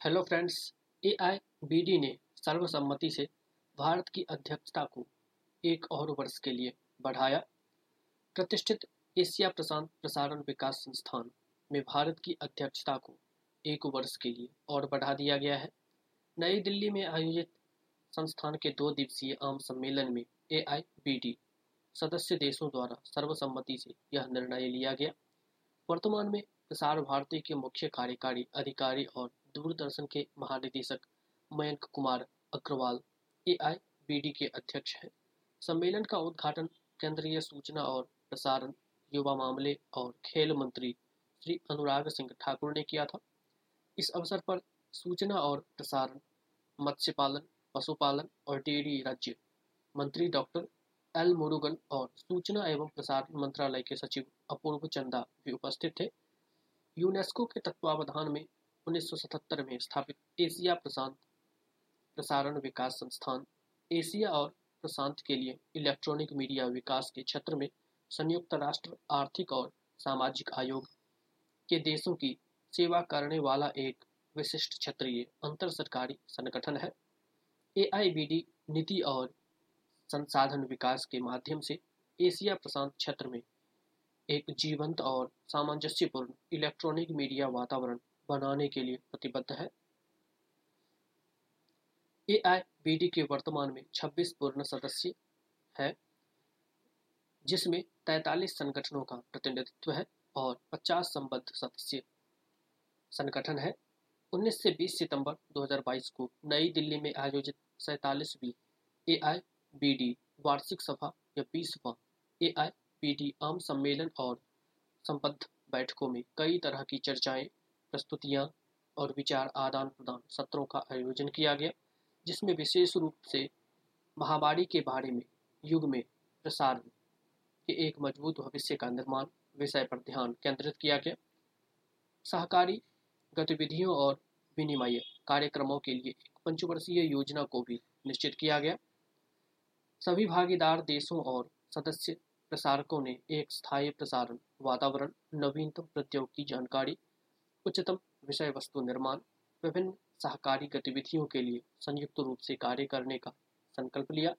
Hello friends AIBD ने सर्वसम्मति से भारत की अध्यक्षता को एक और वर्ष के लिए बढ़ाया। प्रतिष्ठित एशिया प्रशांत प्रसारण विकास संस्थान में भारत की अध्यक्षता को एक वर्ष के लिए और बढ़ा दिया गया है। नई दिल्ली में आयोजित संस्थान के दो दिवसीय आम सम्मेलन में एआईबीडी सदस्य देशों द्वारा सर्वसम्मति से यह निर्णय लिया गया। वर्तमान में प्रसार भारती के मुख्य कार्यकारी अधिकारी और दूरदर्शन के महानिदेशक मयंक कुमार अग्रवाल एआईबीडी के अध्यक्ष हैं। सम्मेलन का उद्घाटन केंद्रीय सूचना और प्रसारण युवा मामले और खेल मंत्री श्री अनुराग सिंह ठाकुर ने किया था। इस अवसर पर सूचना और प्रसारण मत्स्य पालन पशुपालन और डेयरी राज्य मंत्री डॉक्टर एल मुरुगन और सूचना एवं प्रसारण मंत्रालय के सचिव अपूर्व चंदा भी उपस्थित थे। यूनेस्को के तत्वावधान में 1977 में स्थापित एशिया प्रशांत प्रसारण विकास संस्थान, एशिया और प्रशांत के लिए इलेक्ट्रॉनिक मीडिया विकास के क्षेत्र में संयुक्त राष्ट्र, आर्थिक और सामाजिक आयोग के देशों की सेवा करने वाला एक विशिष्ट क्षेत्रीय अंतर सरकारी संगठन है। एआईबीडी नीति और संसाधन विकास के माध्यम से एशिया प्रशांत क्षेत्र में एक जीवंत और सामंजस्यपूर्ण इलेक्ट्रॉनिक मीडिया वातावरण बनाने के लिए प्रतिबद्ध है। एआईबीडी के वर्तमान में 26 पूर्ण सदस्य है, जिसमें 43 संगठनों का प्रतिनिधित्व है और 50 संबद्ध सदस्य संगठन है। 19 से 20 सितंबर 2022 को नई दिल्ली में आयोजित सैतालीसवीं ए आई वार्षिक सभा या बीसवा ए आम सम्मेलन और संबद्ध बैठकों में कई तरह की चर्चाएँ, प्रस्तुतियाँ और विचार आदान प्रदान सत्रों का आयोजन किया गया, जिसमें विशेष रूप से महामारी के बारे में, युग में प्रसारण के एक मज़बूत भविष्य का निर्माण विषय पर ध्यान केंद्रित किया गया। सहकारी गतिविधियों और विनिमय कार्यक्रमों के लिए एक पंचवर्षीय योजना को भी निश्चित किया गया। सभी भागीदार देशों और सदस्य प्रसारकों ने एक स्थायी प्रसारण वातावरण नवीनतम प्रौद्योगिकी जानकारी, उच्चतम विषय वस्तु निर्माण, विभिन्न सहकारी गतिविधियों के लिए संयुक्त रूप से कार्य करने का संकल्प लिया।